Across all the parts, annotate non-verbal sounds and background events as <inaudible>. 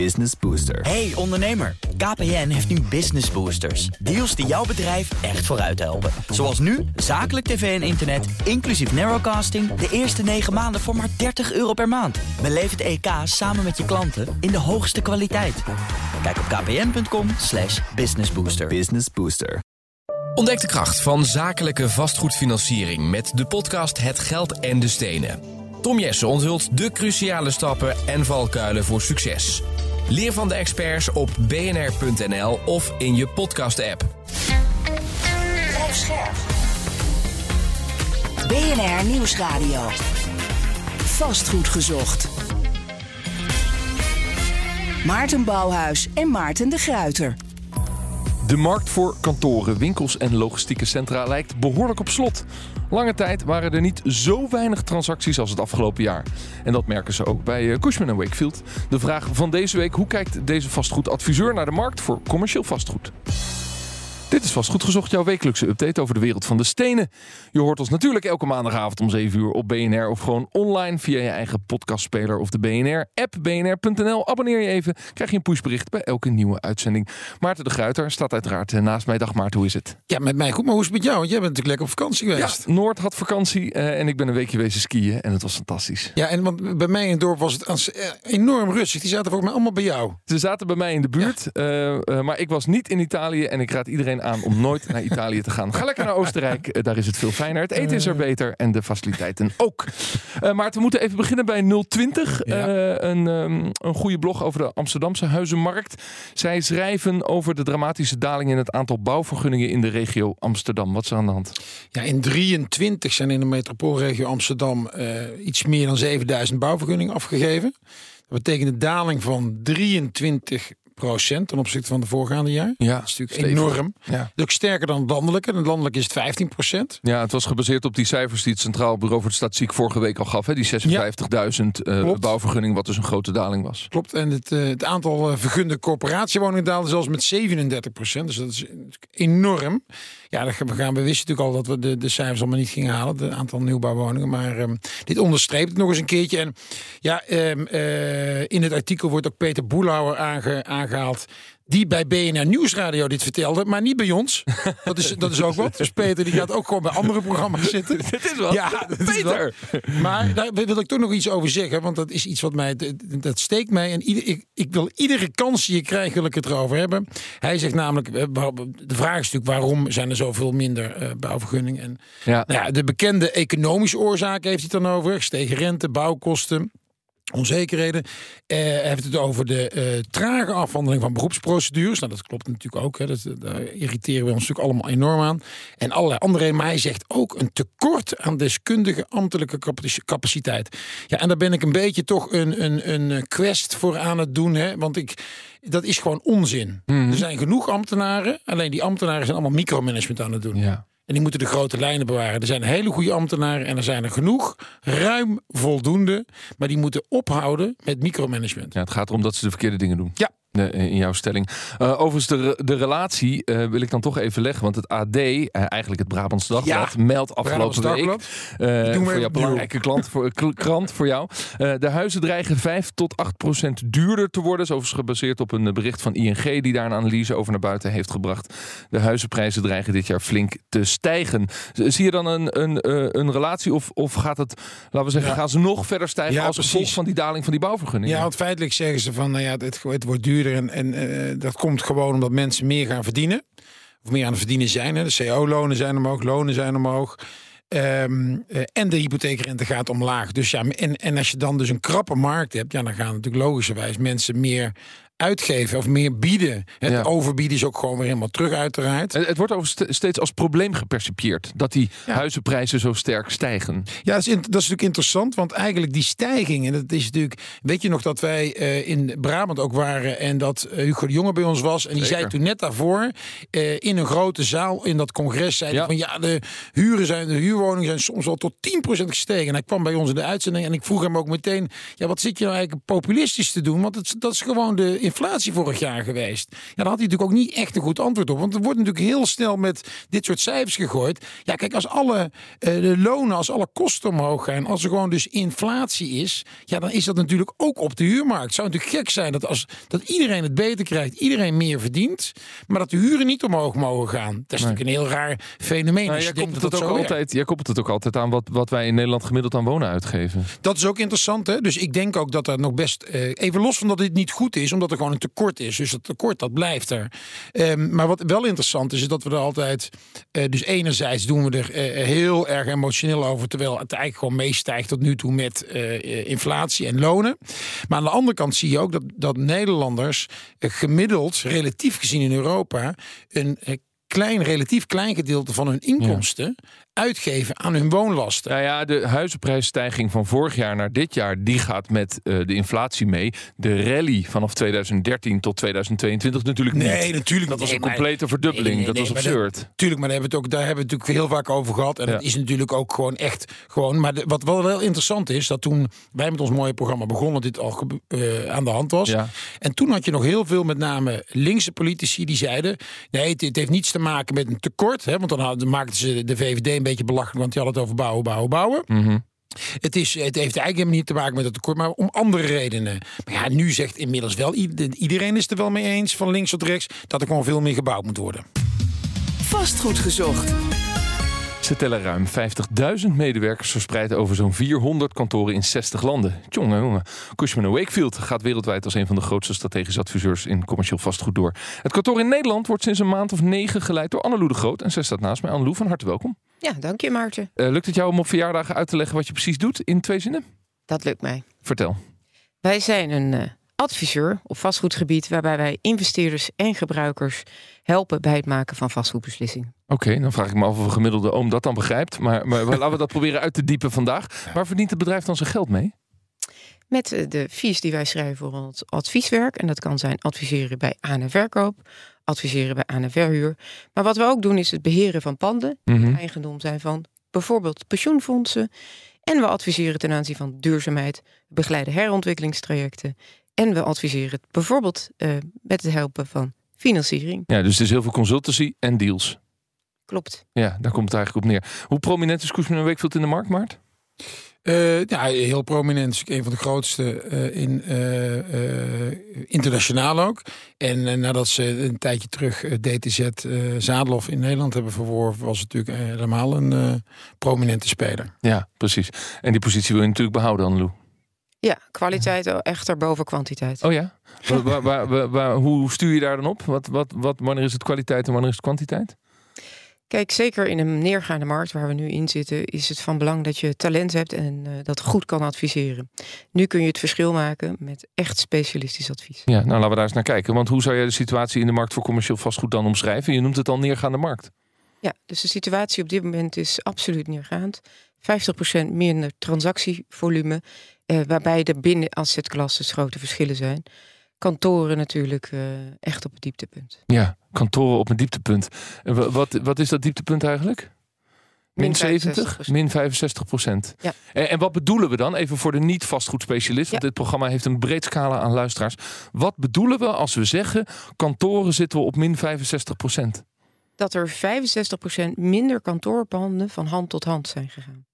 Business Booster. Hey ondernemer, KPN heeft nu Business Boosters. Deals die jouw bedrijf echt vooruit helpen. Zoals nu, zakelijk tv en internet, inclusief narrowcasting... de eerste 9 maanden voor maar 30 euro per maand. Beleef het EK samen met je klanten in de hoogste kwaliteit. Kijk op kpn.com slash businessbooster. Business Booster. Ontdek de kracht van zakelijke vastgoedfinanciering met de podcast Het Geld en de Stenen. Tom Jessen onthult de cruciale stappen en valkuilen voor succes. Leer van de experts op bnr.nl of in je podcast-app. Blijf scherp. BNR Nieuwsradio. Vastgoed gezocht. Maarten Bouwhuis en Maarten de Gruiter. De markt voor kantoren, winkels en logistieke centra lijkt behoorlijk op slot. Lange tijd waren er niet zo weinig transacties als het afgelopen jaar. En dat merken ze ook bij eh, Cushman Wakefield. De vraag van deze week: hoe kijkt deze vastgoedadviseur naar de markt voor commercieel vastgoed? Dit is vastgoed gezocht, jouw wekelijkse update over de wereld van de stenen. Je hoort ons natuurlijk elke maandagavond om 7 uur op BNR of gewoon online via je eigen podcastspeler of de BNR-app bnr.nl. Abonneer je even, krijg je een pushbericht bij elke nieuwe uitzending. Maarten de Gruiter staat uiteraard eh, naast mij. Dag Maarten, hoe is het? Ja, met mij goed, maar hoe is het met jou? Want jij bent natuurlijk lekker op vakantie geweest. Ja, Noord had vakantie eh, en ik ben een weekje wezen skiën en het was fantastisch. Ja, en want bij mij in het dorp was het als- eh, enorm rustig. Die zaten volgens mij allemaal bij jou. Ze zaten bij mij in de buurt, maar ik was niet in Italië en ik raad iedereen aan om nooit naar Italië te gaan. Ga lekker naar Oostenrijk, eh, daar is het veel fijner. Het eten is er beter en de faciliteiten ook. Eh, maar we moeten even beginnen bij 020, Ja. eh, een, ehm, een goede blog over de Amsterdamse huizenmarkt. Zij schrijven over de dramatische daling in het aantal bouwvergunningen in de regio Amsterdam. Wat is er aan de hand? Ja, in 23 zijn in de metropoolregio Amsterdam eh, iets meer dan 7000 bouwvergunningen afgegeven. Dat betekent een daling van 23 ten opzichte van de voorgaande jaar. Ja, Dat is natuurlijk enorm. Ja. Dat is ook sterker dan het landelijke. En het landelijke is het 15% Ja, het was gebaseerd op die cijfers die het Centraal Bureau voor de Statistiek vorige week al gaf. Hè? Die 56.000 eh, Klopt. bouwvergunning, wat dus een grote daling was. Klopt. En het, eh, het aantal eh, vergunde corporatiewoningen daalde zelfs met 37% Dus dat is enorm. Ja, gaan, we wisten natuurlijk al dat we de, de cijfers allemaal niet gingen halen. Het aantal nieuwbouwwoningen. Maar ehm, dit onderstreept het nog eens een keertje. En ja, ehm, eh, in het artikel wordt ook Peter Boelhouwer aange, aangehaald. Die bij BNR Nieuwsradio dit vertelde, maar niet bij ons. Dat is, dat is ook wat. Dus Peter die gaat ook gewoon bij andere programma's zitten. <laughs> Dit is wat. Ja, <laughs> dat is Peter! Maar daar wil ik toch nog iets over zeggen. Want dat is iets wat mij. Dat steekt mij. En ieder, ik, ik wil iedere kans die ik krijg, wil ik het erover hebben. Hij zegt namelijk. eh, De vraag is natuurlijk waarom zijn er zoveel minder eh, bouwvergunningen. En Ja. nou ja, de bekende economische oorzaken heeft hij het dan over. Gestegen rente, bouwkosten. Onzekerheden. Eh, hij heeft het over de eh, trage afhandeling van beroepsprocedures. Nou, dat klopt natuurlijk ook. Hè. Dat, daar irriteren we ons natuurlijk allemaal enorm aan. En allerlei andere. Maar hij zegt ook een tekort aan deskundige ambtelijke capaci- capaciteit. Ja, en daar ben ik een beetje toch een, een, een quest voor aan het doen. Hè. Want ik, dat is gewoon onzin. Er zijn genoeg ambtenaren. Alleen die ambtenaren zijn allemaal micromanagement aan het doen. Ja. En die moeten de grote lijnen bewaren. Er zijn hele goede ambtenaren en er zijn er genoeg, ruim voldoende. Maar die moeten ophouden met micromanagement. ja, het gaat erom dat ze de verkeerde dingen doen. Ja. Eh, in jouw stelling. Eh, overigens, de, de relatie eh, wil ik dan toch even leggen. Want het AD, eigenlijk het Brabants Dagblad, Ja, meldt afgelopen week. Dagblad. eh, Doen we voor jouw belangrijke klant, voor, krant voor jou. De huizen dreigen 5 tot 8 procent duurder te worden. Is overigens gebaseerd op een bericht van ING die daar een analyse over naar buiten heeft gebracht. De huizenprijzen dreigen dit jaar flink te stijgen. Zie je dan een, een, een relatie of, of gaat het, laten we zeggen, Ja. gaan ze nog verder stijgen Ja, als gevolg van die daling van die bouwvergunningen? Ja, want feitelijk zeggen ze van, nou ja, het, het wordt duurder. En, en eh, dat komt gewoon omdat mensen meer gaan verdienen. Of meer aan het verdienen zijn. Hè. De CO-lonen zijn omhoog, lonen zijn omhoog. Ehm, eh, en de hypotheekrente gaat omlaag. Dus ja, en, en als je dan dus een krappe markt hebt, ja, dan gaan natuurlijk logischerwijs mensen meer uitgeven of meer bieden. Het Ja. overbieden is ook gewoon weer helemaal terug, uiteraard. Het, het wordt steeds als probleem gepercipieerd dat die Ja. huizenprijzen zo sterk stijgen. Ja, dat is, in- dat is natuurlijk interessant, want eigenlijk die stijging, en dat is natuurlijk, weet je nog dat wij eh, in Brabant ook waren en dat eh, Hugo de Jonge bij ons was en die Zeker. zei toen net daarvoor eh, in een grote zaal in dat congres zei Ja. van ja, de huren zijn, de huurwoningen zijn soms wel tot 10% gestegen. En hij kwam bij ons in de uitzending en ik vroeg hem ook meteen, ja, wat zit je nou eigenlijk populistisch te doen? Want het, dat is gewoon de inflatie vorig jaar geweest? Ja, daar had hij natuurlijk ook niet echt een goed antwoord op. Want er wordt natuurlijk heel snel met dit soort cijfers gegooid. Ja, kijk, als alle uh, de lonen, als alle kosten omhoog gaan, als er gewoon dus inflatie is, ja, dan is dat natuurlijk ook op de huurmarkt. Het zou natuurlijk gek zijn dat als dat iedereen het beter krijgt, iedereen meer verdient, maar dat de huren niet omhoog mogen gaan. Dat is natuurlijk een heel raar fenomeen. Nou, jij, koppelt het ook altijd, jij koppelt het ook altijd aan wat, wat wij in Nederland gemiddeld aan wonen uitgeven. Dat is ook interessant, hè? Dus ik denk ook dat er nog best, uh, even los van dat dit niet goed is, omdat er gewoon een tekort is. Dus dat tekort, dat blijft er. Um, maar wat wel interessant is, is dat we er altijd, uh, dus enerzijds doen we er uh, heel erg emotioneel over, terwijl het eigenlijk gewoon meestijgt tot nu toe met inflatie en lonen. Maar aan de andere kant zie je ook dat, dat Nederlanders gemiddeld, relatief gezien in Europa, een klein, relatief klein gedeelte van hun inkomsten uitgeven aan hun woonlasten. Nou ja, de huizenprijsstijging van vorig jaar naar dit jaar, die gaat met uh, de inflatie mee. De rally vanaf 2013 tot 2022 natuurlijk niet. Nee, natuurlijk Dat was nee, een complete maar, verdubbeling. Nee, dat was absurd. Tuurlijk, maar daar hebben, we het ook, daar hebben we het natuurlijk heel vaak over gehad. En ja. dat is natuurlijk ook gewoon echt gewoon. Maar de, wat wel, wel interessant is, dat toen wij met ons mooie programma begonnen, dit al uh, aan de hand was. Ja. En toen had je nog heel veel, met name linkse politici, die zeiden: nee, het, het heeft niets te maken met een tekort. Hè, want dan hadden, maakten ze de VVD beetje belachelijk, want die had het over bouwen, bouwen, bouwen. Mm -hmm. Het, is, het heeft eigenlijk helemaal niet te maken met het tekort, maar om andere redenen. Maar ja, nu zegt inmiddels wel iedereen is er wel mee eens, van links tot rechts, dat er gewoon veel meer gebouwd moet worden. Vastgoed gezocht. Ze tellen ruim 50.000 medewerkers verspreid over zo'n 400 kantoren in 60 landen. Tjonge, jongen. Cushman Wakefield gaat wereldwijd als een van de grootste strategische adviseurs in commercieel vastgoed door. Het kantoor in Nederland wordt sinds een maand of negen geleid door Annelou de Groot. En zij staat naast mij. Annelou, van harte welkom. Ja, dank je Maarten. Uh, lukt het jou om op verjaardagen uit te leggen wat je precies doet in twee zinnen? Dat lukt mij. Vertel. Wij zijn een uh, adviseur op vastgoedgebied waarbij wij investeerders en gebruikers helpen bij het maken van vastgoedbeslissingen. Oké, okay, dan vraag ik me af of een gemiddelde oom dat dan begrijpt. Maar, maar <laughs> laten we dat proberen uit te diepen vandaag. Waar verdient het bedrijf dan zijn geld mee? Met de fees die wij schrijven voor ons advieswerk. En dat kan zijn adviseren bij aan- en verkoop, adviseren bij aan- en verhuur. Maar wat we ook doen is het beheren van panden die Mhm. eigendom zijn van bijvoorbeeld pensioenfondsen. En we adviseren ten aanzien van duurzaamheid, begeleiden herontwikkelingstrajecten. En we adviseren het bijvoorbeeld uh, met het helpen van financiering. Ja, dus het is heel veel consultancy en deals. Klopt. Ja, daar komt het eigenlijk op neer. Hoe prominent is Cushman Wakefield in de markt, Maart? Uh, ja, heel prominent. Een van de grootste uh, in, uh, internationaal ook. En nadat ze een tijdje terug DTZ Zadelhof in Nederland hebben verworven, was het natuurlijk helemaal een prominente speler. Ja, precies. En die positie wil je natuurlijk behouden, Anlou. Ja, kwaliteit echter boven kwantiteit. Oh ja? waar, waar, waar, hoe stuur je daar dan op? Wat, wat, wat, wanneer is het kwaliteit en wanneer is het kwantiteit? Kijk, zeker in een neergaande markt waar we nu in zitten, is het van belang dat je talent hebt en uh, dat goed kan adviseren. Nu kun je het verschil maken met echt specialistisch advies. Ja, nou laten we daar eens naar kijken. Want hoe zou jij de situatie in de markt voor commercieel vastgoed dan omschrijven? Je noemt het al neergaande markt. Ja, dus de situatie op dit moment is absoluut neergaand. 50% minder transactievolume, uh, waarbij er binnen assetclasses grote verschillen zijn kantoren natuurlijk uh, echt op het dieptepunt. Ja, kantoren op een dieptepunt. En wat, wat is dat dieptepunt eigenlijk? Min, min 70, min 65 procent. Ja. En, en, wat bedoelen we dan, even voor de niet-vastgoedspecialist, want ja. dit programma heeft een breed scala aan luisteraars. Wat bedoelen we als we zeggen, kantoren zitten we op min 65 procent? Dat er 65 procent minder kantoorpanden van hand tot hand zijn gegaan.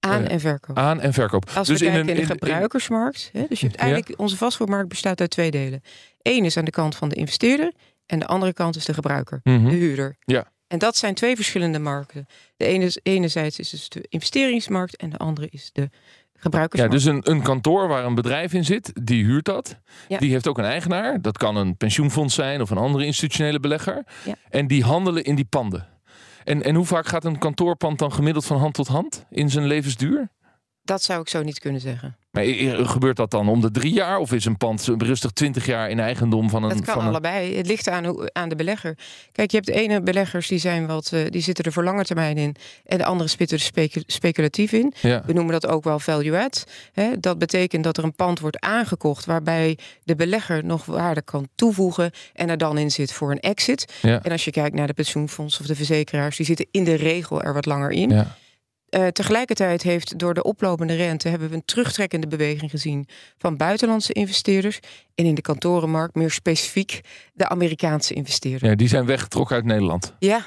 Aan en verkoop. Aan en verkoop. Als dus we kijken in, in de gebruikersmarkt. Hè, dus je hebt eigenlijk, ja. onze vastgoedmarkt bestaat uit twee delen. Eén is aan de kant van de investeerder. En de andere kant is de gebruiker, mm -hmm. de huurder. Ja. En dat zijn twee verschillende markten. De ene, enerzijds is dus de investeringsmarkt en de andere is de gebruikersmarkt. Ja, dus een, een kantoor waar een bedrijf in zit, die huurt dat. Ja. Die heeft ook een eigenaar. Dat kan een pensioenfonds zijn of een andere institutionele belegger. Ja. En die handelen in die panden. En, en hoe vaak gaat een kantoorpand dan gemiddeld van hand tot hand in zijn levensduur? Dat zou ik zo niet kunnen zeggen. Maar gebeurt dat dan om de drie jaar? Of is een pand rustig twintig jaar in eigendom van een... Het kan van een... allebei. Het ligt aan, hoe, aan de belegger. Kijk, je hebt de ene beleggers die, zijn wat, uh, die zitten er voor lange termijn in. En de andere spitten er specu speculatief in. Ja. We noemen dat ook wel value add. Hè? Dat betekent dat er een pand wordt aangekocht... waarbij de belegger nog waarde kan toevoegen... en er dan in zit voor een exit. Ja. En als je kijkt naar de pensioenfonds of de verzekeraars... die zitten in de regel er wat langer in. Ja. Uh, tegelijkertijd heeft door de oplopende rente hebben we een terugtrekkende beweging gezien van buitenlandse investeerders. En in de kantorenmarkt meer specifiek de Amerikaanse investeerders. Ja, die zijn weggetrokken uit Nederland. Ja.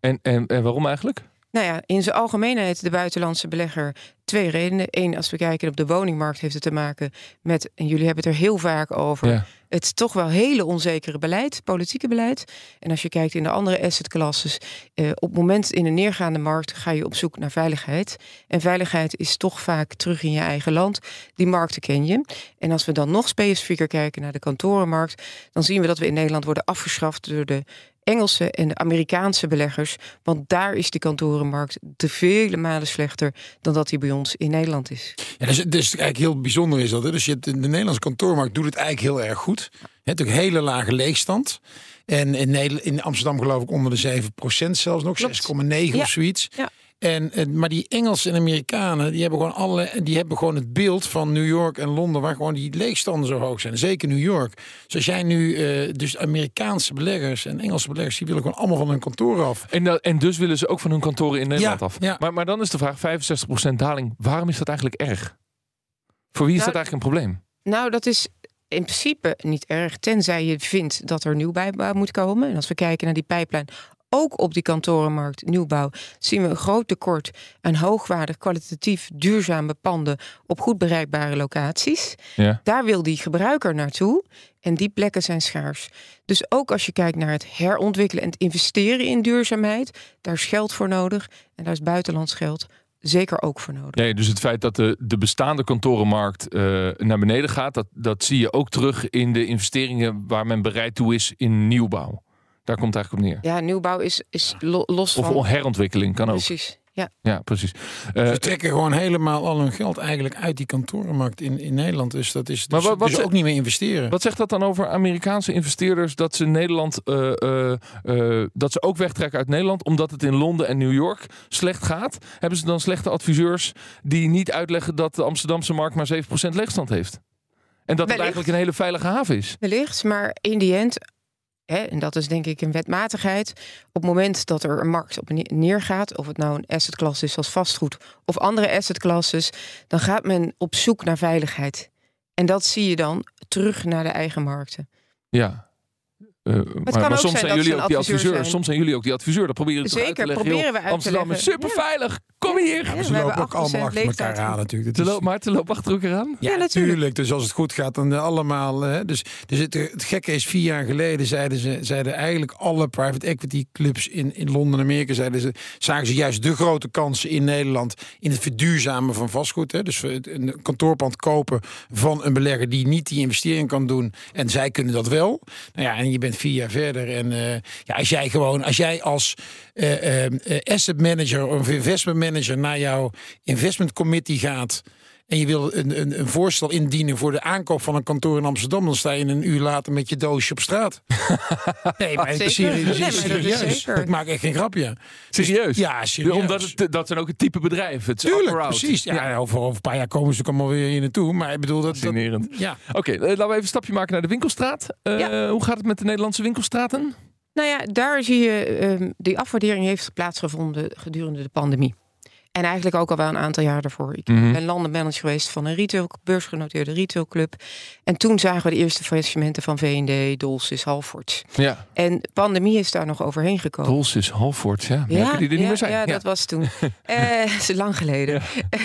En, en, en waarom eigenlijk? Nou ja, in zijn algemeenheid de buitenlandse belegger twee redenen. Eén, als we kijken op de woningmarkt, heeft het te maken met, en jullie hebben het er heel vaak over, Ja. het toch wel hele onzekere beleid, politieke beleid. En als je kijkt in de andere assetklasses, eh, op het moment in een neergaande markt ga je op zoek naar veiligheid. En veiligheid is toch vaak terug in je eigen land. Die markten ken je. En als we dan nog specifieker kijken naar de kantorenmarkt, dan zien we dat we in Nederland worden afgeschaft door de Engelse en de Amerikaanse beleggers. Want daar is die kantorenmarkt de vele malen slechter dan dat die bij ons in Nederland is. Ja, dus, dus eigenlijk heel bijzonder is dat. Hè? Dus je de Nederlandse kantoormarkt doet het eigenlijk heel erg goed. Je hebt ook hele lage leegstand. En in, Nederland, in Amsterdam geloof ik onder de 7% zelfs nog, 6,9 Ja. of zoiets. Ja. En, maar die Engelsen en Amerikanen, die hebben gewoon alle, die hebben gewoon het beeld van New York en Londen, waar gewoon die leegstanden zo hoog zijn. Zeker New York. Dus als jij nu, eh, dus Amerikaanse beleggers en Engelse beleggers, die willen gewoon allemaal van hun kantoor af. En, dat- en dus willen ze ook van hun kantoren in Nederland Ja, af. ja. Maar, maar dan is de vraag, 65% daling, waarom is dat eigenlijk erg? Voor wie is Nou, dat eigenlijk een probleem? Nou, dat is in principe niet erg, tenzij je vindt dat er nieuwbouw moet komen. En als we kijken naar die pijplijn, ook op die kantorenmarkt nieuwbouw, zien we een groot tekort aan hoogwaardig, kwalitatief duurzame panden op goed bereikbare locaties. Ja. Daar wil die gebruiker naartoe. En die plekken zijn schaars. Dus ook als je kijkt naar het herontwikkelen en het investeren in duurzaamheid, daar is geld voor nodig. En daar is buitenlands geld zeker ook voor nodig. Nee, dus het feit dat de, de bestaande kantorenmarkt eh, naar beneden gaat, dat, dat zie je ook terug in de investeringen waar men bereid toe is in nieuwbouw. Daar komt het eigenlijk op neer. Ja, nieuwbouw is, is lo- los Of van... herontwikkeling kan ook. Precies. Ja. Ja, precies. Eh, Ze trekken gewoon helemaal al hun geld eigenlijk uit die kantorenmarkt in, in Nederland. Dus dat is Maar dus, wat- wat dus ze- ook niet meer investeren. Wat zegt dat dan over Amerikaanse investeerders dat ze Nederland eh, eh, eh, dat ze ook wegtrekken uit Nederland omdat het in Londen en New York slecht gaat? Hebben ze dan slechte adviseurs die niet uitleggen dat de Amsterdamse markt maar 7% leegstand heeft? En dat het Wellicht. eigenlijk een hele veilige haven is. Wellicht, maar in die end, en dat is denk ik een wetmatigheid, op het moment dat er een markt op ne- neergaat, of het nou een assetklasse is als vastgoed of andere assetklasses, dan gaat men op zoek naar veiligheid. En dat zie je dan terug naar de eigen markten. Ja. Eh, maar soms zijn jullie ook die adviseur adviseurs. zijn. Soms zijn jullie ook die adviseur. Dat proberen we toch uit te Zeker, leggen. proberen joh, we uit te Amsterdam is leggen. super veilig. Kom hier. Ja, ze we lopen hebben ook allemaal 8% achter elkaar aan natuurlijk. Te is- loop, maar te lopen achter elkaar aan. Ja, Ja, natuurlijk. Dus als het goed gaat, dan allemaal. Hè. Dus, dus het, het gekke is, vier jaar geleden zeiden ze, zeiden eigenlijk alle private equity clubs in, in Londen en Amerika, zeiden ze, zagen ze juist de grote kansen in Nederland in het verduurzamen van vastgoed. Hè. Dus het- een kantoorpand kopen van een belegger die niet die investering kan doen. En zij kunnen dat wel. Nou ja, en je bent vier jaar verder. En eh, ja, als jij gewoon, als jij als eh, eh, asset manager of investment manager naar jouw investment committee gaat en je wil een, een, een voorstel indienen voor de aankoop van een kantoor in Amsterdam, dan sta je een uur later met je doosje op straat. <laughs> nee, maar Zeker. serieus. Nee, serieus. Ik maak echt geen grapje. Serieus? Ja, serieus. Omdat het, dat zijn ook het type bedrijf. Het is Tuurlijk, precies. Ja, Over, over een paar jaar komen ze ook allemaal weer hier naartoe. Maar ik bedoel dat. dat ja. Oké, eh, laten we even een stapje maken naar de winkelstraat. Eh, Ja. Hoe gaat het met de Nederlandse winkelstraten? Nou ja, daar zie je, ehm, die afwaardering heeft plaatsgevonden gedurende de pandemie. En eigenlijk ook al wel een aantal jaar daarvoor. Ik Mhm. ben landenmanager geweest van een retail, beursgenoteerde retailclub. En toen zagen we de eerste faillissementen van V&D, Dolcis, Halfords. Ja, En de pandemie is daar nog overheen gekomen. Dolsis, Halford, ja. Merken die er niet ja, meer zijn. Ja, dat was toen. <laughs> Eh, is lang geleden.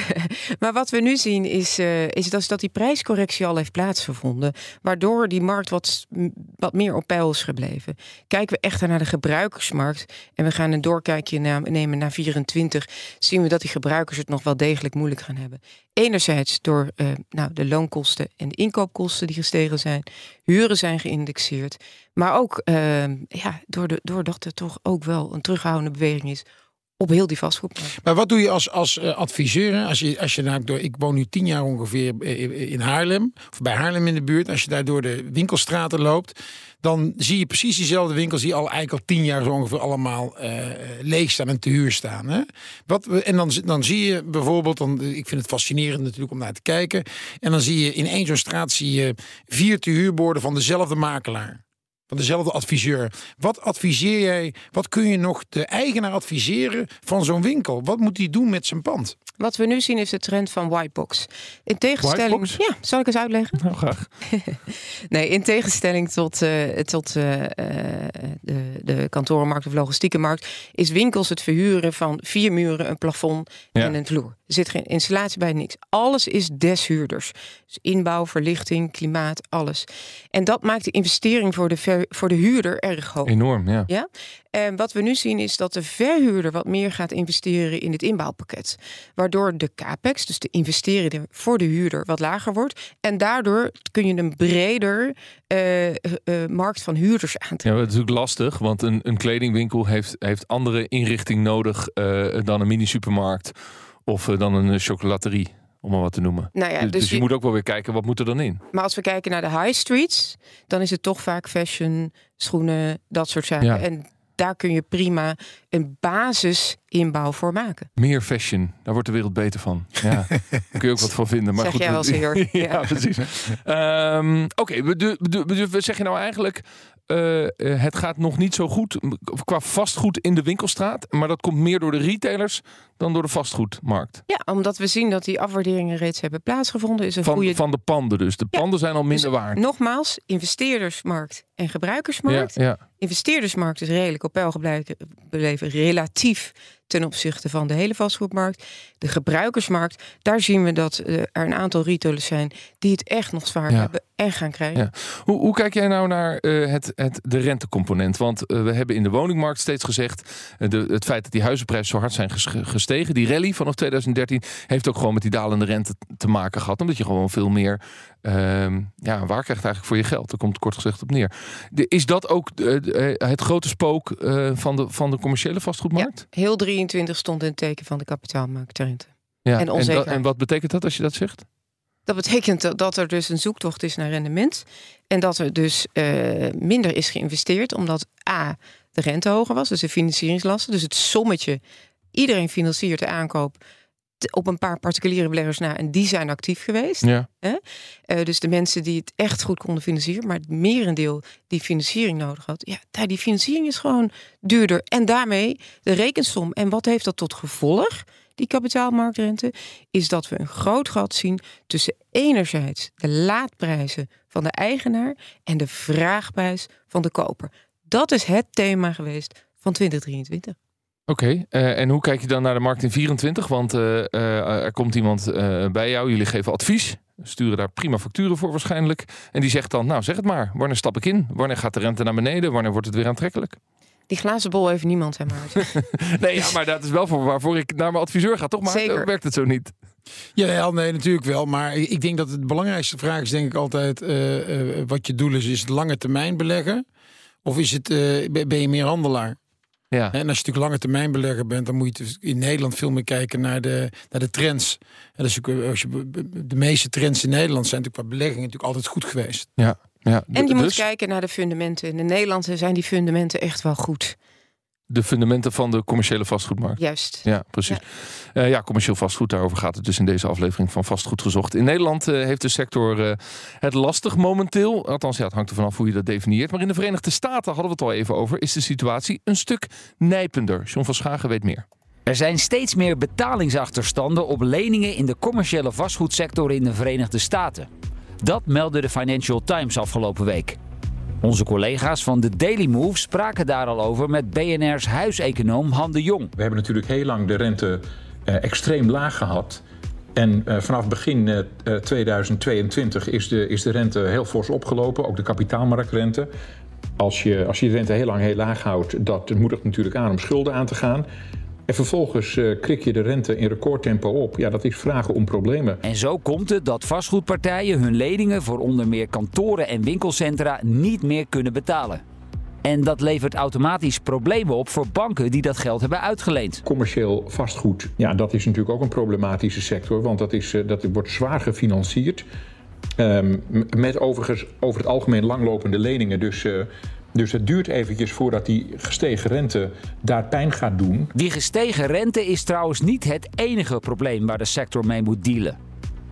<laughs> maar wat we nu zien is, eh, is dat, dat die prijscorrectie al heeft plaatsgevonden. Waardoor die markt wat, wat meer op peil is gebleven. Kijken we echter naar de gebruikersmarkt. En we gaan een doorkijkje nemen naar 24. Zien we dat die gebruikers het nog wel degelijk moeilijk gaan hebben. Enerzijds door eh, nou, de loonkosten en de inkoopkosten die gestegen zijn. Huren zijn geïndexeerd. Maar ook eh, ja, door de, doordat er toch ook wel een terughoudende beweging is op heel die vastgoedmarkt. Maar wat doe je als, als eh, adviseur? Als je, als je nou door, ik woon nu tien jaar ongeveer eh, in Haarlem, of bij Haarlem in de buurt. Als je daar door de winkelstraten loopt, dan zie je precies diezelfde winkels die al eigenlijk al tien jaar zo ongeveer allemaal eh, leeg staan en te huur staan. Hè? Wat, en dan, dan zie je bijvoorbeeld, dan, ik vind het fascinerend natuurlijk om naar te kijken. En dan zie je in één zo'n straat zie je vier te huurborden van dezelfde makelaar. Van dezelfde adviseur. Wat adviseer jij? Wat kun je nog de eigenaar adviseren van zo'n winkel? Wat moet hij doen met zijn pand? Wat we nu zien is de trend van whitebox. In tegenstelling. Whitebox? Ja, zal ik eens uitleggen? Nou, graag. <laughs> Nee, in tegenstelling tot, eh, tot eh, eh, de, de kantorenmarkt of logistieke markt, is winkels het verhuren van vier muren, een plafond Ja. en een vloer. Er zit geen installatie bij, niks. Alles is des huurders. Dus inbouw, verlichting, klimaat, alles. En dat maakt de investering voor de, ver- voor de huurder erg hoog. Enorm, ja. Ja? En wat we nu zien is dat de verhuurder wat meer gaat investeren in het inbouwpakket. Waardoor de capex, dus de investering voor de huurder, wat lager wordt. En daardoor kun je een breder eh, eh, eh, markt van huurders Ja, aantrekken. dat is natuurlijk lastig, want een, een kledingwinkel heeft, heeft andere inrichting nodig dan een mini-supermarkt of eh, dan een eh, chocolaterie, om maar wat te noemen. Nou ja, dus, dus dus je moet ook wel weer kijken, wat moet er dan in? Maar als we kijken naar de high streets, dan is het toch vaak fashion, schoenen, dat soort zaken. Ja. En daar kun je prima een basisinbouw voor maken. Meer fashion, daar wordt de wereld beter van. Ja, <laughs> daar kun je ook wat van vinden. Maar Zeg goed, jij wel, senor. <laughs> ja, Ja. precies. Ehm, Oké, we zeg je nou eigenlijk... eh, eh, het gaat nog niet zo goed qua vastgoed in de winkelstraat. Maar dat komt meer door de retailers dan door de vastgoedmarkt. Ja, omdat we zien dat die afwaarderingen reeds hebben plaatsgevonden, is een Van, goede van de panden dus. De Ja, panden zijn al minder Dus waard. Nogmaals, investeerdersmarkt en gebruikersmarkt. Ja, ja. Investeerdersmarkt is redelijk op peil gebleven beleven, relatief ten opzichte van de hele vastgoedmarkt. De gebruikersmarkt, daar zien we dat eh, er een aantal retailers zijn die het echt nog zwaar Ja. hebben en gaan krijgen. Ja. Hoe, hoe kijk jij nou naar eh, het, het, de rentecomponent? Want eh, we hebben in de woningmarkt steeds gezegd... de, het feit dat die huizenprijzen zo hard zijn ges- gestegen... die rally vanaf 2013 heeft ook gewoon met die dalende rente te maken gehad. Omdat je gewoon veel meer ehm, ja, waar krijgt eigenlijk voor je geld. Daar komt kort gezegd op neer. De, is dat ook het grote spook van, de, van de commerciële vastgoedmarkt? Heel 23 stond in het teken van de kapitaalmarktrente. Ja. En onzekerheid. en wat betekent dat als je dat zegt? Dat betekent dat- er dus een zoektocht is naar rendement. En dat er dus eh, minder is geïnvesteerd. Omdat A, de rente hoger was. Dus de financieringslasten. Dus het sommetje. Iedereen financiert de aankoop op een paar particuliere beleggers na. En die zijn actief geweest. Ja. Eh, dus de mensen die het echt goed konden financieren. Maar het merendeel die financiering nodig had. Ja, die financiering is gewoon duurder. En daarmee de rekensom. En wat heeft dat tot gevolg? Die kapitaalmarktrente. Is dat we een groot gat zien tussen enerzijds de laadprijzen van de eigenaar. En de vraagprijs van de koper. Dat is het thema geweest van 2023. Oké, eh, en hoe kijk je dan naar de markt in 24? Want eh, eh, er komt iemand eh, bij jou, jullie geven advies, sturen daar prima facturen voor waarschijnlijk. En die zegt dan, nou zeg het maar, wanneer stap ik in? Wanneer gaat de rente naar beneden? Wanneer wordt het weer aantrekkelijk? Die glazen bol heeft niemand, hè Maarten. <laughs> Nee, ja, maar dat is wel voor waarvoor ik naar mijn adviseur ga, toch? Maar Zeker. werkt het zo niet? Ja, ja, nee, natuurlijk wel. Maar ik denk dat het belangrijkste vraag is, denk ik altijd, eh, eh, wat je doel is. Is het lange termijn beleggen? Of is het, eh, ben je meer handelaar? Ja, En als je natuurlijk lange termijn belegger bent, dan moet je dus in Nederland veel meer kijken naar de, naar de trends. En dus ook, eh, als je, de meeste trends in Nederland zijn natuurlijk qua beleggingen natuurlijk altijd goed geweest. ja, ja. En je moet dus kijken naar de fundamenten. In Nederland zijn die fundamenten echt wel goed. De fundamenten van de commerciële vastgoedmarkt. Juist. Ja, precies. Ja. ja, commercieel vastgoed, daarover gaat het dus in deze aflevering van Vastgoed Gezocht. In Nederland eh, heeft de sector eh, het lastig momenteel. Althans, ja, het hangt er vanaf hoe je dat definieert. Maar in de Verenigde Staten, hadden we het al even over, is de situatie een stuk nijpender. John van Schagen weet meer. Er zijn steeds meer betalingsachterstanden op leningen in de commerciële vastgoedsector in de Verenigde Staten. Dat meldde de Financial Times afgelopen week. Onze collega's van de Daily Move spraken daar al over met BNR's huiseconoom Han de Jong. We hebben natuurlijk heel lang de rente eh, extreem laag gehad. En eh, vanaf begin eh, eh, 2022 is de, is de rente heel fors opgelopen, ook de kapitaalmarktrente. Als je, als je de rente heel lang heel laag houdt, dat moedigt natuurlijk aan om schulden aan te gaan. En vervolgens eh, krik je de rente in recordtempo op. Ja, dat is vragen om problemen. En zo komt het dat vastgoedpartijen hun leningen voor onder meer kantoren en winkelcentra niet meer kunnen betalen. En dat levert automatisch problemen op voor banken die dat geld hebben uitgeleend. Commercieel vastgoed, ja, dat is natuurlijk ook een problematische sector, want dat, is, eh, dat wordt zwaar gefinancierd. Ehm, met overigens over het algemeen langlopende leningen. Dus, eh, dus het duurt eventjes voordat die gestegen rente daar pijn gaat doen. Die gestegen rente is trouwens niet het enige probleem waar de sector mee moet dealen.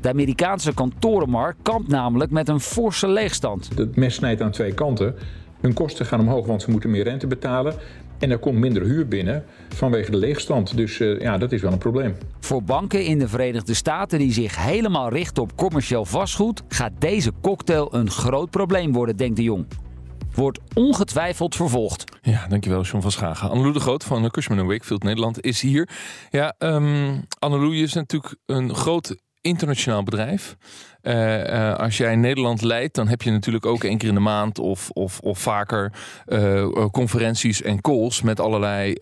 De Amerikaanse kantorenmarkt kampt namelijk met een forse leegstand. Het mes snijdt aan twee kanten. Hun kosten gaan omhoog, want ze moeten meer rente betalen. En er komt minder huur binnen vanwege de leegstand. Dus uh, ja, dat is wel een probleem. Voor banken in de Verenigde Staten die zich helemaal richten op commercieel vastgoed, gaat deze cocktail een groot probleem worden, denkt de Jong. Wordt ongetwijfeld vervolgd. Ja, dankjewel John van Schagen. Annelou de Groot van Cushman Wakefield Nederland is hier. Ja, um, Annelou is natuurlijk een groot internationaal bedrijf. Uh, als jij Nederland leidt, dan heb je natuurlijk ook één keer in de maand of, of, of vaker uh, conferenties en calls met allerlei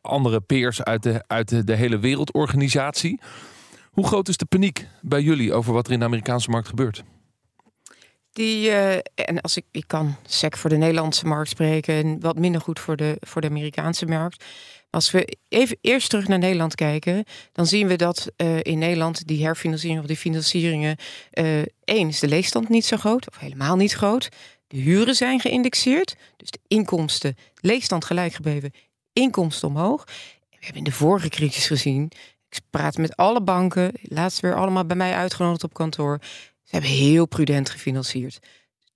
andere peers uit, de, uit de, de hele wereldorganisatie. Hoe groot is de paniek bij jullie over wat er in de Amerikaanse markt gebeurt? Die, en als ik, ik kan sec voor de Nederlandse markt spreken en wat minder goed voor de, voor de Amerikaanse markt. Als we even eerst terug naar Nederland kijken, dan zien we dat uh, in Nederland die herfinanciering of die financieringen. Uh, één is de leegstand niet zo groot, of helemaal niet groot. De huren zijn geïndexeerd, dus de inkomsten, leegstand gelijk gebleven, inkomsten omhoog. We hebben in de vorige crisis gezien, ik praat met alle banken, laatst weer allemaal bij mij uitgenodigd op kantoor. Ze hebben heel prudent gefinancierd.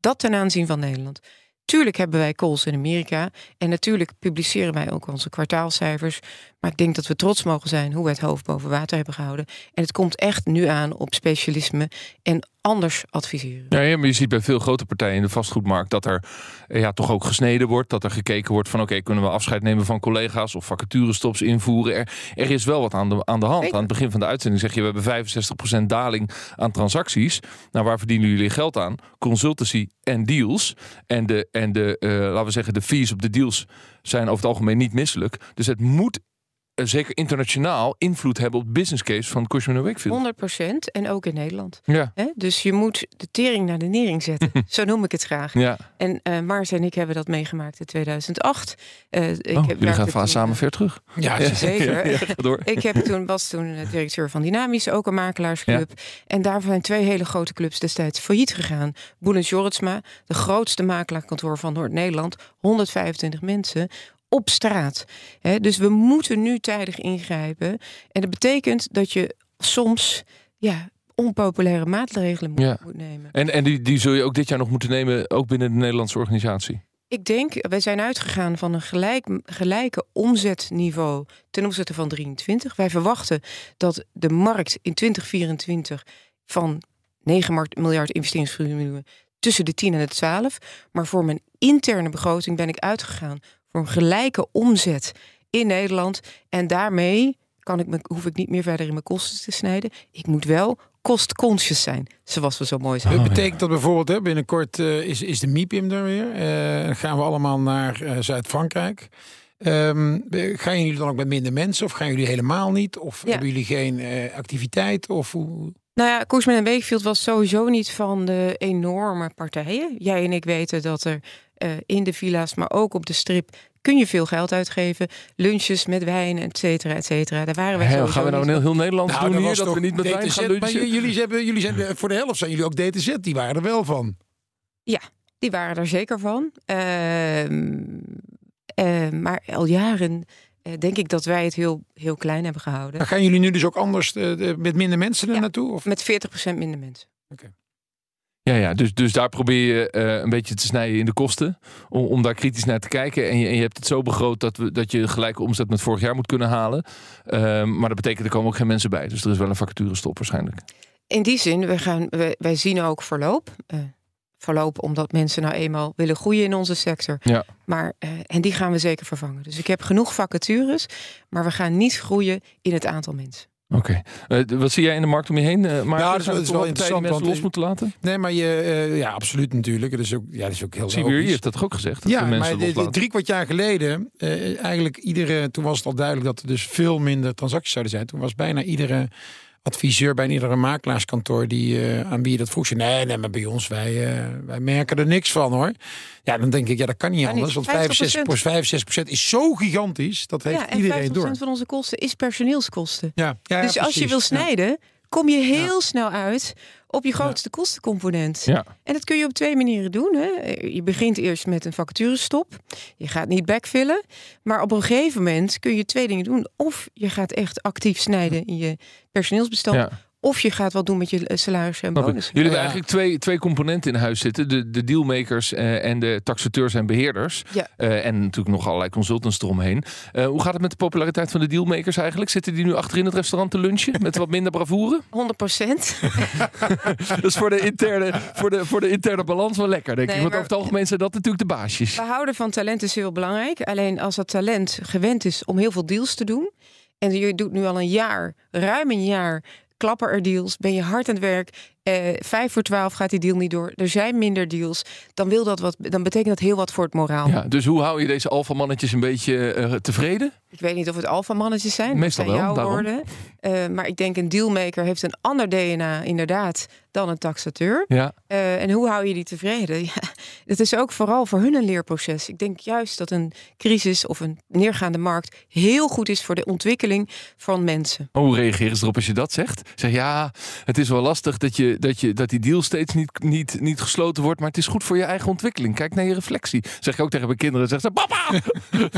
Dat ten aanzien van Nederland. Tuurlijk hebben wij calls in Amerika. En natuurlijk publiceren wij ook onze kwartaalcijfers. Maar ik denk dat we trots mogen zijn hoe we het hoofd boven water hebben gehouden. En het komt echt nu aan op specialisme en anders adviseren. Ja, maar je ziet bij veel grote partijen in de vastgoedmarkt dat er eh, ja, toch ook gesneden wordt. Dat er gekeken wordt van oké, kunnen we afscheid nemen van collega's of vacaturestops invoeren. Er, er is wel wat aan de, aan de hand. Aan het begin van de uitzending zeg je we hebben 65% daling aan transacties. Nou, waar verdienen jullie geld aan? Consultancy en deals. En de, en de uh, laten we zeggen, de fees op de deals zijn over het algemeen niet misselijk. Dus het moet eh, zeker internationaal invloed hebben op de business case van Cushman Wakefield. 100% en ook in Nederland. Ja. Dus je moet de tering naar de nering zetten. <laughs> Zo noem ik het graag. Ja. En uh, Mars en ik hebben dat meegemaakt in 2008. Uh, ik oh, heb, jullie gaan toen, samen ver terug. Ja, zeker. <laughs> Ja, door. ik heb toen, was toen directeur van Dynamisch, ook een makelaarsclub. En daar zijn twee hele grote clubs destijds failliet gegaan. Boelens Jorritsma, de grootste makelaarkantoor van Noord-Nederland. 125 mensen op straat. dus we moeten nu tijdig ingrijpen. En dat betekent dat je soms ja, onpopulaire maatregelen moet, moet nemen. En, en die, die zul je ook dit jaar nog moeten nemen, ook binnen de Nederlandse organisatie? Ik denk, wij zijn uitgegaan van een gelijk, gelijke omzetniveau ten opzichte van 23. Wij verwachten dat de markt in 2024 van 9 miljard investeringsvolume tussen de 10 en de 12. Maar voor mijn interne begroting ben ik uitgegaan voor een gelijke omzet in Nederland. En daarmee kan ik me, hoef ik niet meer verder in mijn kosten te snijden. Ik moet wel cost-conscious zijn, zoals we zo mooi zeggen. Dat betekent dat bijvoorbeeld hè, binnenkort uh, is, is de MIPIM er weer. Uh, gaan we allemaal naar uh, Zuid-Frankrijk. Um, gaan jullie dan ook met minder mensen of gaan jullie helemaal niet? Of ja. hebben jullie geen activiteit? Of hoe? Nou ja, Koersman en Wakefield was sowieso niet van de enorme partijen. Jij en ik weten dat er uh, in de villa's, maar ook op de strip kun je veel geld uitgeven. Lunches met wijn, et cetera, et cetera. Daar waren we Hey, gaan we nou een heel, heel Nederlands nou, doen hier, dat we niet met DTZ, wijn gaan lunchen? Maar jullie, hebben, jullie zijn, voor de helft zijn jullie ook DTZ, die waren er wel van. Ja, die waren er zeker van. Uh, uh, maar al jaren denk ik dat wij het heel, heel klein hebben gehouden. Maar gaan jullie nu dus ook anders uh, met minder mensen er ja, naartoe? Of? Met 40% minder mensen. Oké. Okay. Ja, ja dus, dus daar probeer je uh, een beetje te snijden in de kosten. Om, om daar kritisch naar te kijken. En je, en je hebt het zo begroot dat, we, dat je gelijke omzet met vorig jaar moet kunnen halen. Uh, maar dat betekent er komen ook geen mensen bij. Dus er is wel een vacaturestop waarschijnlijk. In die zin, we gaan, we, wij zien ook verloop. Verloop omdat mensen nou eenmaal willen groeien in onze sector. Ja. Maar, en die gaan we zeker vervangen. Dus ik heb genoeg vacatures. Maar we gaan niet groeien in het aantal mensen. Oké. Okay. Uh, wat zie jij in de markt om je heen? Uh, maar ja, dat is, dat is wel interessant. mensen los moeten laten? Nee, maar je, uh, ja, absoluut natuurlijk. Dat is ook, ja, dat is ook heel Sibier heeft dat toch ook gezegd? Dat ja, maar de, de, drie kwart jaar geleden, eigenlijk iedere, toen was het al duidelijk dat er dus veel minder transacties zouden zijn. Toen was bijna iedere adviseur bij iedere makelaarskantoor die uh, aan wie je dat vroeg. Nee, nee, maar bij ons, wij, uh, wij merken er niks van hoor. Ja, dan denk ik, ja, dat kan niet ja, anders. Want 65, 65% is zo gigantisch. Dat heeft ja, iedereen door. van onze kosten is personeelskosten. Ja, ja, dus als je wil snijden, kom je heel snel uit op je grootste kostencomponent. Ja. En dat kun je op twee manieren doen. Hè. Je begint eerst met een vacaturestop. Je gaat niet backfillen. Maar op een gegeven moment kun je twee dingen doen. Of je gaat echt actief snijden in je personeelsbestand. Of je gaat wat doen met je eh, salaris en bonussen. Jullie hebben eigenlijk twee, twee componenten in huis zitten. De, de dealmakers eh, en de taxateurs en beheerders. Ja. Eh, en natuurlijk nog allerlei consultants eromheen. Hoe gaat het met de populariteit van de dealmakers eigenlijk? Zitten die nu achterin het restaurant te lunchen met wat minder bravoure? <laughs> 100 procent. <laughs> Dat is voor de interne, voor de, voor de interne balans wel lekker, denk Nee, ik. Want maar- over het algemeen zijn dat natuurlijk de baasjes. We houden van talent is heel belangrijk. Alleen als dat talent gewend is om heel veel deals te doen. En je doet nu al een jaar, ruim een jaar, klapper er deals. Ben je hard aan het werk. Eh, vijf voor twaalf gaat die deal niet door. Er zijn minder deals. Dan, wil dat wat, dan betekent dat heel wat voor het moraal. Ja, dus hoe hou je deze alfamannetjes een beetje eh, tevreden? Ik weet niet of het alfamannetjes zijn. Meestal dat zijn wel, jouw daarom. woorden. Eh, maar ik denk een dealmaker heeft een ander DNA inderdaad dan een taxateur. Ja, en hoe hou je die tevreden? <laughs> Ja, het is ook vooral voor hun een leerproces. Ik denk juist dat een crisis of een neergaande markt heel goed is voor de ontwikkeling van mensen. hoe reageren ze erop als je dat zegt? Zeg ja, het is wel lastig dat, je, dat, je, dat die deal steeds niet, niet, niet gesloten wordt, maar het is goed voor je eigen ontwikkeling. Kijk naar je reflectie. Zeg ik ook tegen mijn kinderen. Zeg ze, papa, <laughs>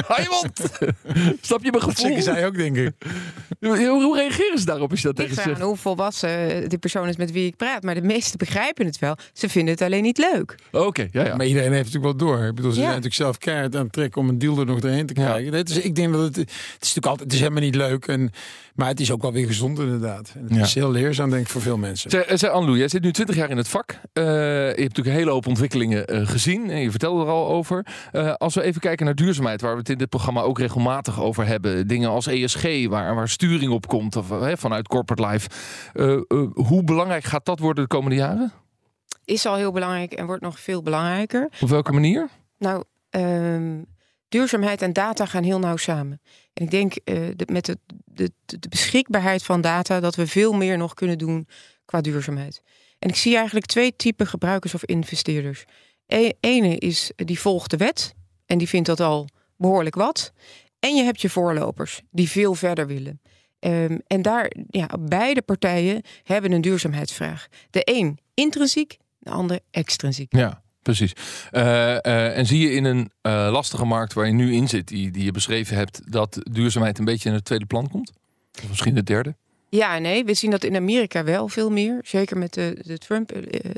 hou je mond. <laughs> Snap je mijn Dat gevoel? zeggen zij ook, denk ik. <laughs> Hoe, hoe reageren ze daarop als je dat Ik tegen ze zegt? hoe volwassen de persoon is met wie ik praat. Maar de meesten begrijpen het wel. Ze vinden het alleen niet leuk. Oké, ja, ja. Maar iedereen heeft natuurlijk wel door. Ik bedoel, ze Ja. zijn natuurlijk zelf keihard aan het trekken om een deal er nog doorheen te krijgen. Dat is, ik denk dat het, het is natuurlijk altijd, het is helemaal niet leuk. En, maar het is ook wel weer gezond inderdaad. En het Ja. is heel leerzaam denk ik voor veel mensen. Zeg, zeg Jij zit nu 20 jaar in het vak. Eh, je hebt natuurlijk een hele hoop ontwikkelingen eh, gezien. En je vertelde er al over. Eh, als we even kijken naar duurzaamheid, waar we het in dit programma ook regelmatig over hebben. Dingen als ESG, waar, waar sturing op komt of, vanuit corporate life. Hoe belangrijk gaat dat worden de komende jaren? Is al heel belangrijk en wordt nog veel belangrijker. Op welke manier? Nou, ehm, duurzaamheid en data gaan heel nauw samen. En ik denk de- met de, de, de beschikbaarheid van data dat we veel meer nog kunnen doen qua duurzaamheid. En ik zie eigenlijk twee typen gebruikers of investeerders. E- ene is eh, die volgt de wet en die vindt dat al behoorlijk wat. En je hebt je voorlopers die veel verder willen. Ehm, en daar, ja, beide partijen hebben een duurzaamheidsvraag. De een intrinsiek, de ander extrinsiek. Ja, precies. Eh, eh, en zie je in een lastige markt waar je nu in zit, die, die je beschreven hebt, dat duurzaamheid een beetje in het tweede plan komt? Of misschien het derde? Ja nee, we zien dat in Amerika wel veel meer. Zeker met de, de Trump eh,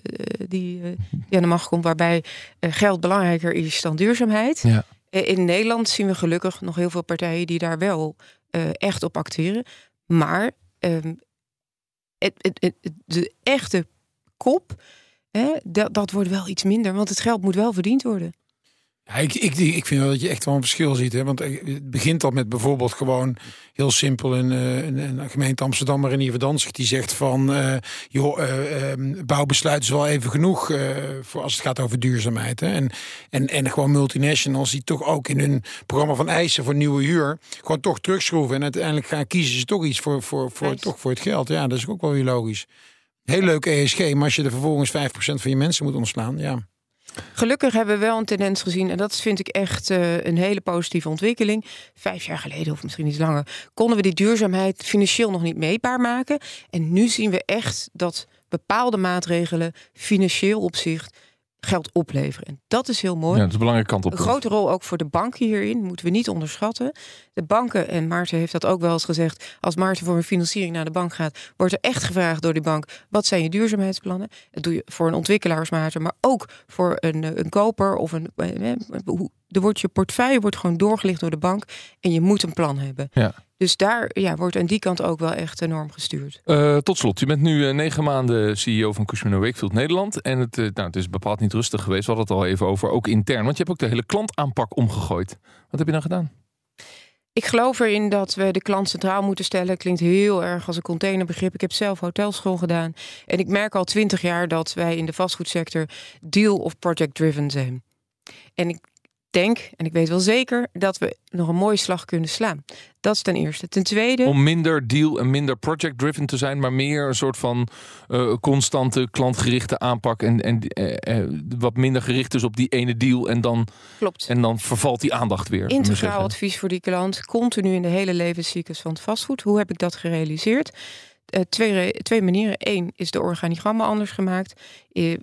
die, eh, die aan de macht komt, waarbij geld belangrijker is dan duurzaamheid. Ja. In Nederland zien we gelukkig nog heel veel partijen die daar wel echt op acteren. Maar ehm, het, het, het, het- de echte kop, hè, dat, dat wordt wel iets minder, want het geld moet wel verdiend worden. Ja, ik, ik, ik vind wel dat je echt wel een verschil ziet. Hè? Want eh, het begint al met bijvoorbeeld gewoon heel simpel een, eh, een, een gemeente Amsterdam, maar Renier Verdansig, die zegt van eh, joh, eh, bouwbesluit is wel even genoeg voor als het gaat over duurzaamheid. Hè? En, en, en gewoon multinationals die toch ook in hun programma van eisen voor nieuwe huur gewoon toch terugschroeven. En uiteindelijk gaan kiezen ze toch iets voor, voor, voor, toch voor het geld. Ja, dat is ook wel weer logisch. Heel leuk ESG, maar als je er vervolgens 5% van je mensen moet ontslaan, ja. Gelukkig hebben we wel een tendens gezien. En dat vind ik echt eh, een hele positieve ontwikkeling. Vijf jaar geleden, of misschien iets langer, konden we die duurzaamheid financieel nog niet meetbaar maken. En nu zien we echt dat bepaalde maatregelen financieel opzicht geld opleveren. En dat is heel mooi. Ja, dat is een belangrijke kant op. Een grote rol ook voor de banken hierin, moeten we niet onderschatten. De banken, en Maarten heeft dat ook wel eens gezegd, als Maarten voor een financiering naar de bank gaat, wordt er echt gevraagd door die bank, wat zijn je duurzaamheidsplannen? Dat doe je voor een ontwikkelaar als Maarten, maar ook voor een, eh, een koper of een... eh, eh, hoe- Er wordt je portefeuille wordt gewoon doorgelicht door de bank en je moet een plan hebben. Ja. Dus daar ja, wordt aan die kant ook wel echt enorm gestuurd. Eh, tot slot, je bent nu eh, negen maanden CEO van Cushman Wakefield Nederland. En het, eh, nou, het is bepaald niet rustig geweest. We hadden het al even over, ook intern. Want je hebt ook de hele klantaanpak omgegooid. Wat heb je dan gedaan? Ik geloof erin dat we de klant centraal moeten stellen. Klinkt heel erg als een containerbegrip. Ik heb zelf hotelschool gedaan. En ik merk al twintig jaar dat wij in de vastgoedsector deal of project driven zijn. En ik denk, en ik weet wel zeker, dat we nog een mooie slag kunnen slaan. Dat is ten eerste. Ten tweede. Om minder deal en minder project-driven te zijn, maar meer een soort van eh, constante klantgerichte aanpak. En, en eh, eh, wat minder gericht is op die ene deal. En dan, Klopt. en dan vervalt die aandacht weer. Integraal advies voor die klant. Continu in de hele levenscyclus van het vastgoed. Hoe heb ik dat gerealiseerd? Twee, twee manieren. Eén is de organigrammen anders gemaakt.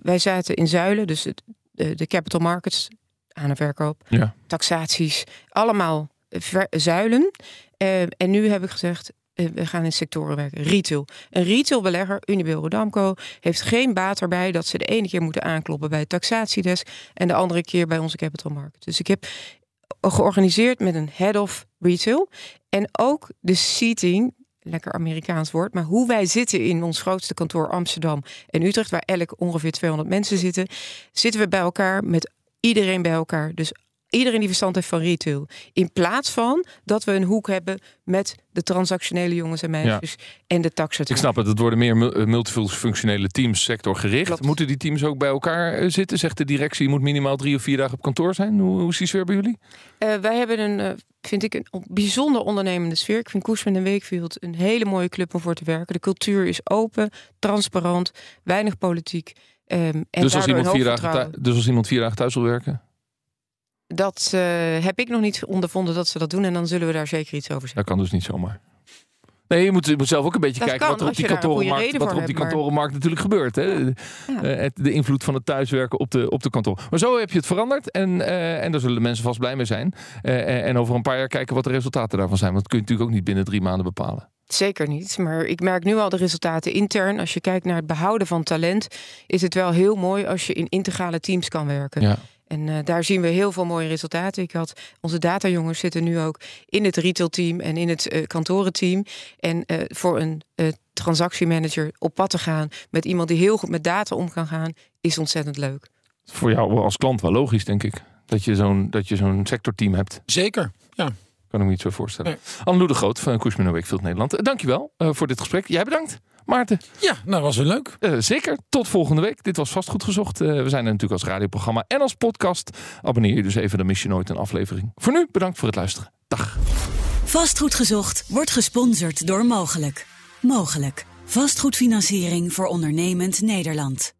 Wij zaten in zuilen, dus het, de capital markets, aan en verkoop, Ja. taxaties, allemaal ver- zuilen. Eh, en nu heb ik gezegd, eh, we gaan in sectoren werken. Retail. Een retailbelegger, Unibail Rodamco, heeft geen baat erbij dat ze de ene keer moeten aankloppen bij het taxatiedesk en de andere keer bij onze capital market. Dus ik heb georganiseerd met een head of retail en ook de seating lekker Amerikaans woord, maar hoe wij zitten in ons grootste kantoor Amsterdam en Utrecht, waar elk ongeveer 200 mensen zitten, zitten we bij elkaar met iedereen bij elkaar. Dus iedereen die verstand heeft van retail. In plaats van dat we een hoek hebben met de transactionele jongens en meisjes en de taxen. Ik snap het, het worden meer eh, multifunctionele teams, sectorgericht. Klopt. Moeten die teams ook bij elkaar eh, zitten? Zegt de directie, je moet minimaal drie of vier dagen op kantoor zijn. Hoe, hoe is die sfeer bij jullie? Uh, wij hebben een, vind ik, een bijzonder ondernemende sfeer. Ik vind Koesman en Wakefield een hele mooie club om voor te werken. De cultuur is open, transparant, weinig politiek. Um, en dus, als iemand vier dagen dus als iemand vier dagen thuis wil werken? Dat uh, heb ik nog niet ondervonden dat ze dat doen. En dan zullen we daar zeker iets over zeggen. Dat kan dus niet zomaar. Nee, je moet, je moet zelf ook een beetje kijken wat er op die kantorenmarkt, wat er op die kantorenmarkt natuurlijk gebeurt. Hè? Ja. Uh, de invloed van het thuiswerken op de, op de kantoor. Maar zo heb je het veranderd en, uh, en daar zullen mensen vast blij mee zijn. En over een paar jaar kijken wat de resultaten daarvan zijn. Want dat kun je natuurlijk ook niet binnen drie maanden bepalen. Zeker niet. Maar ik merk nu al de resultaten intern. Als je kijkt naar het behouden van talent, is het wel heel mooi als je in integrale teams kan werken. Ja. En uh, daar zien we heel veel mooie resultaten. Ik had onze datajongens zitten nu ook in het retailteam en in het uh, kantorenteam. En uh, voor een transactiemanager op pad te gaan met iemand die heel goed met data om kan gaan, is ontzettend leuk. Voor jou als klant wel logisch, denk ik. Dat je zo'n dat je zo'n sectorteam hebt. Zeker, ja. Kan ik me niet zo voorstellen. Nee. Anne de Groot van Cushman Wakefield Nederland. Dankjewel uh, voor dit gesprek. Jij bedankt. Maarten. Ja, nou was weer leuk. Uh, zeker. Tot volgende week. Dit was vastgoed gezocht. Uh, we zijn er natuurlijk als radioprogramma en als podcast. Abonneer je dus even, dan mis je nooit een aflevering. Voor nu, bedankt voor het luisteren. Dag. Vastgoed gezocht wordt gesponsord door Mogelijk. Mogelijk. Vastgoedfinanciering voor ondernemend Nederland.